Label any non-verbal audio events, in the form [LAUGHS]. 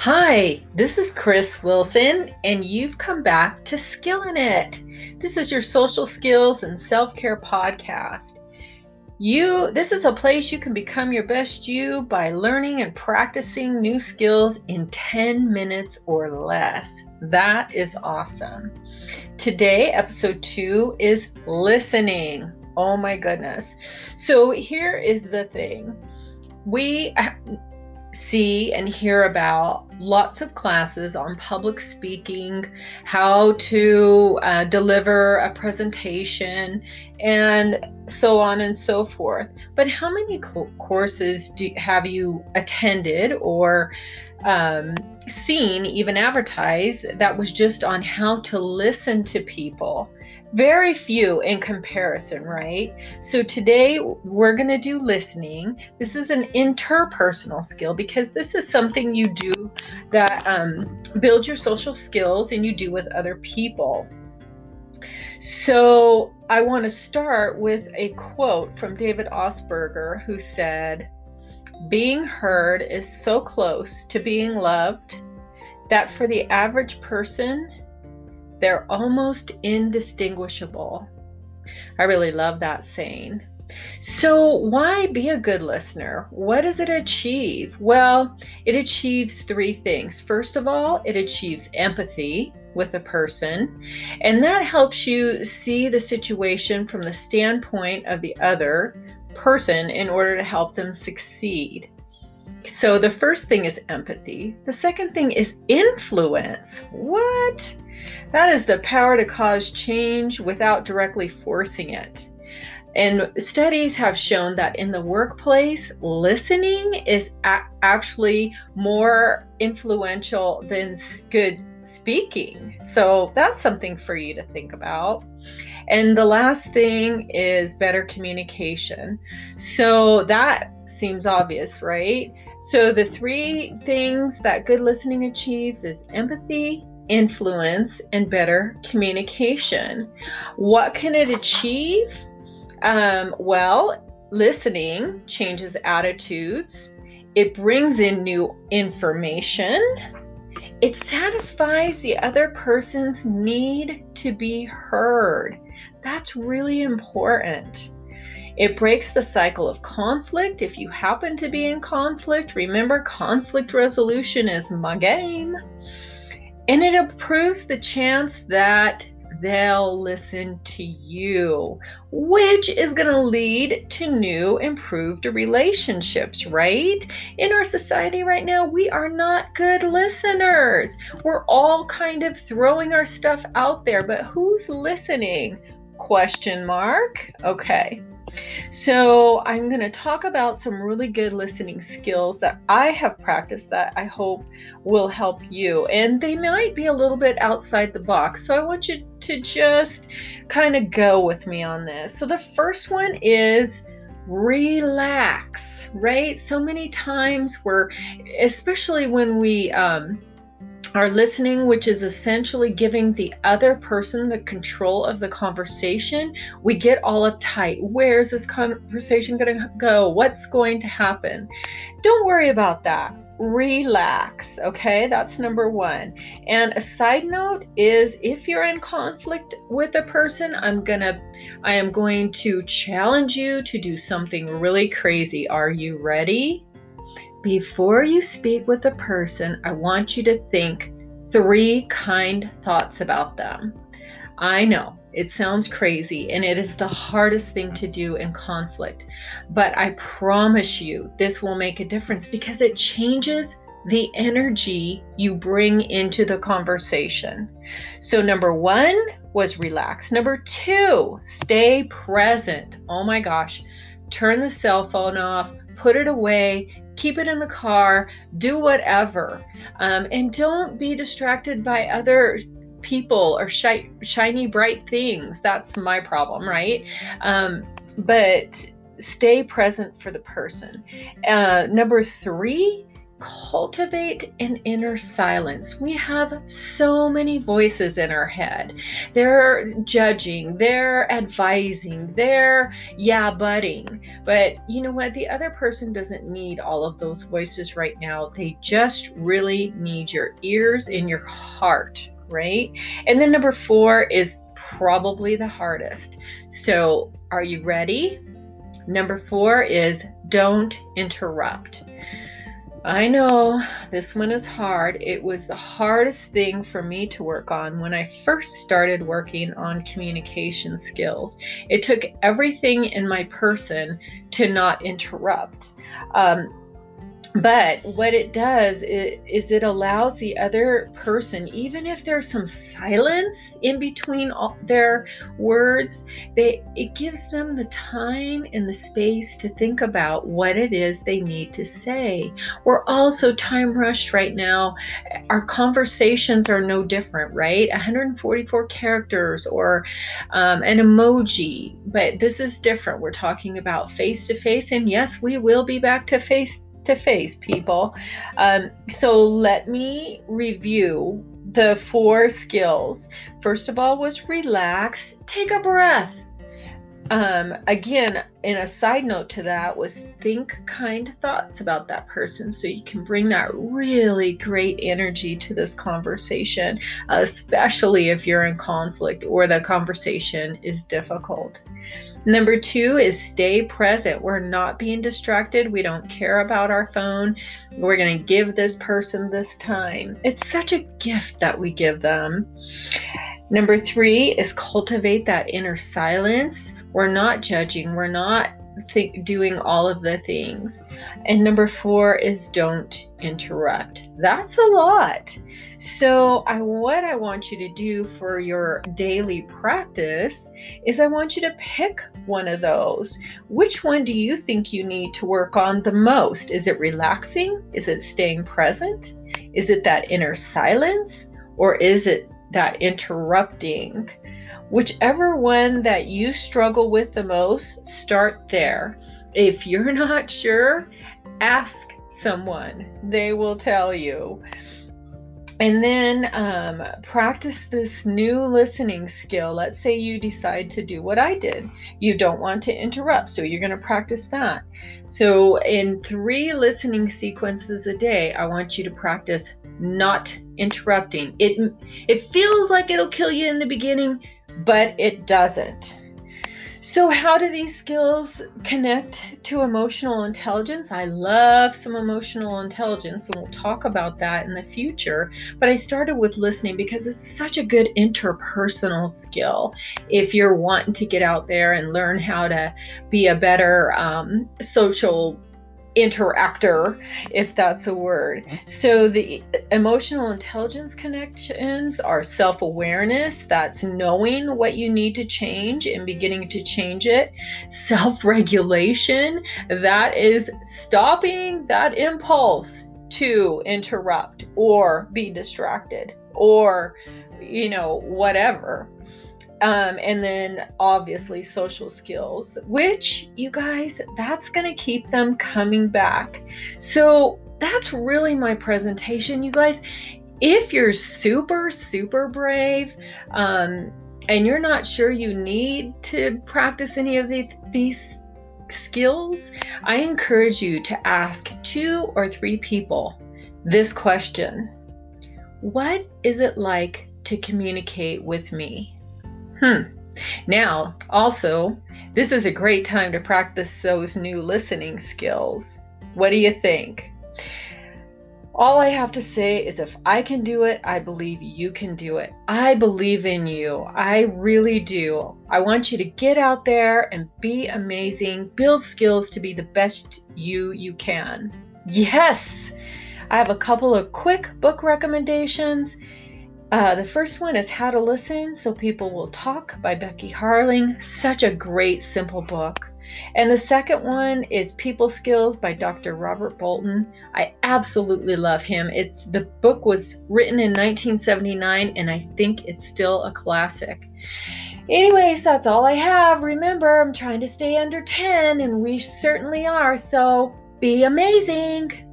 Hi, this is Chris Wilson, and you've come back to Skillin' It. This is your social skills and self care podcast. You, this is a place you can become your best you by learning and practicing new skills in 10 minutes or less. That is awesome. Today, episode two is listening. Oh my goodness. So, here is the thing we see and hear about lots of classes on public speaking, how to uh, deliver a presentation, and so on and so forth. But how many courses do have you attended or um, seen, even advertised, that was just on how to listen to people? Very few in comparison, right? So today we're going to do listening. This is an interpersonal skill because this is something you do that um, builds your social skills and you do with other people. So I want to start with a quote from David Augsburger who said, Being heard is so close to being loved that for the average person, they're almost indistinguishable. I really love that saying. So, why be a good listener? What does it achieve? Well, it achieves three things. First of all, it achieves empathy with a person, and that helps you see the situation from the standpoint of the other person in order to help them succeed. So, the first thing is empathy. The second thing is influence. What? That is the power to cause change without directly forcing it. And studies have shown that in the workplace, listening is a- actually more influential than good speaking. So that's something for you to think about. And the last thing is better communication. So that seems obvious, right? So the three things that good listening achieves is empathy, influence, and better communication. What can it achieve? Um, well, listening changes attitudes, it brings in new information, it satisfies the other person's need to be heard. That's really important. It breaks the cycle of conflict. If you happen to be in conflict, remember conflict resolution is my game and it improves the chance that they'll listen to you, which is going to lead to new, improved relationships, right? In our society right now, we are not good listeners. We're all kind of throwing our stuff out there, but who's listening? Question mark. Okay. So, I'm going to talk about some really good listening skills that I have practiced that I hope will help you. And they might be a little bit outside the box. So, I want you to just kind of go with me on this. So, the first one is relax, right? So many times we're, especially when we, um, are listening, which is essentially giving the other person the control of the conversation, we get all uptight. Where's this conversation going to go? What's going to happen? Don't worry about that. Relax, okay? That's number one. And a side note is if you're in conflict with a person, I'm gonna, I am going to challenge you to do something really crazy. Are you ready? Before you speak with a person, I want you to think three kind thoughts about them. I know it sounds crazy and it is the hardest thing to do in conflict, but I promise you this will make a difference because it changes the energy you bring into the conversation. So, number one was relax. Number two, stay present. Oh my gosh, turn the cell phone off, put it away, keep it in the car, do whatever. Um, and don't be distracted by other people or shi- shiny, bright things. That's my problem, right? Um, but stay present for the person. Uh, number three cultivate an inner silence. We have so many voices in our head. They're judging, they're advising, they're yeah butting. But you know what? The other person doesn't need all of those voices right now. They just really need your ears and your heart, right? And then number four is probably the hardest. So, are you ready? Number four is don't interrupt. I know this one is hard. It was the hardest thing for me to work on when I first started working on communication skills. It took everything in my person to not interrupt. Um, but what it does is, it allows the other person even if there's some silence in between all their words they it gives them the time and the space to think about what it is they need to say. We're also time rushed right now. Our conversations are no different right? 144 characters or um, an emoji but this is different. We're talking about face to face and yes we will be back to face to face, people. Um, so let me review the four skills. First of all, was relax, take a breath. Um, again, in a side note to that was think kind thoughts about that person so you can bring that really great energy to this conversation, especially if you're in conflict or the conversation is difficult. Number two is stay present. We're not being distracted. We don't care about our phone. We're going to give this person this time. It's such a gift that we give them. Number three is cultivate that inner silence. We're not judging. We're not th- doing all of the things. And number four is don't interrupt. That's a lot. So, I, what I want you to do for your daily practice is I want you to pick one of those. Which one do you think you need to work on the most? Is it relaxing? Is it staying present? Is it that inner silence? Or is it that interrupting? Whichever one that you struggle with the most, start there. If you're [LAUGHS] not sure, ask someone, they will tell you. And then um, practice this new listening skill. Let's say you decide to do what I did. You don't want to interrupt, so you're going to practice that. So, in three listening sequences a day, I want you to practice not interrupting. It it feels like it'll kill you in the beginning, but it doesn't. So, how do these skills connect to emotional intelligence? I love some emotional intelligence, and we'll talk about that in the future. But I started with listening because it's such a good interpersonal skill. If you're wanting to get out there and learn how to be a better um, social interactor, if that's a word. Mm-hmm. So the emotional intelligence connections are self awareness, that's knowing what you need to change and beginning to change it. Self regulation, that is stopping that impulse to interrupt or be distracted or, you know, whatever. Um, and then obviously social skills, which you guys, that's going to keep them coming back. So that's really my presentation, you guys. If you're super, super brave, um, and you're not sure you need to practice any of the, these skills, I encourage you to ask two or three people this question What is it like to communicate with me? Hmm. Now, also, this is a great time to practice those new listening skills. What do you think? All I have to say is if I can do it, I believe you can do it. I believe in you. I really do. I want you to get out there and be amazing, build skills to be the best you you can. Yes. I have a couple of quick book recommendations uh, the first one is How to Listen So People Will Talk by Becky Harling. Such a great, simple book. And the second one is People Skills by Dr. Robert Bolton. I absolutely love him. It's the book was written in 1979 and I think it's still a classic. Anyways, that's all I have. Remember, I'm trying to stay under 10 and we certainly are. So be amazing.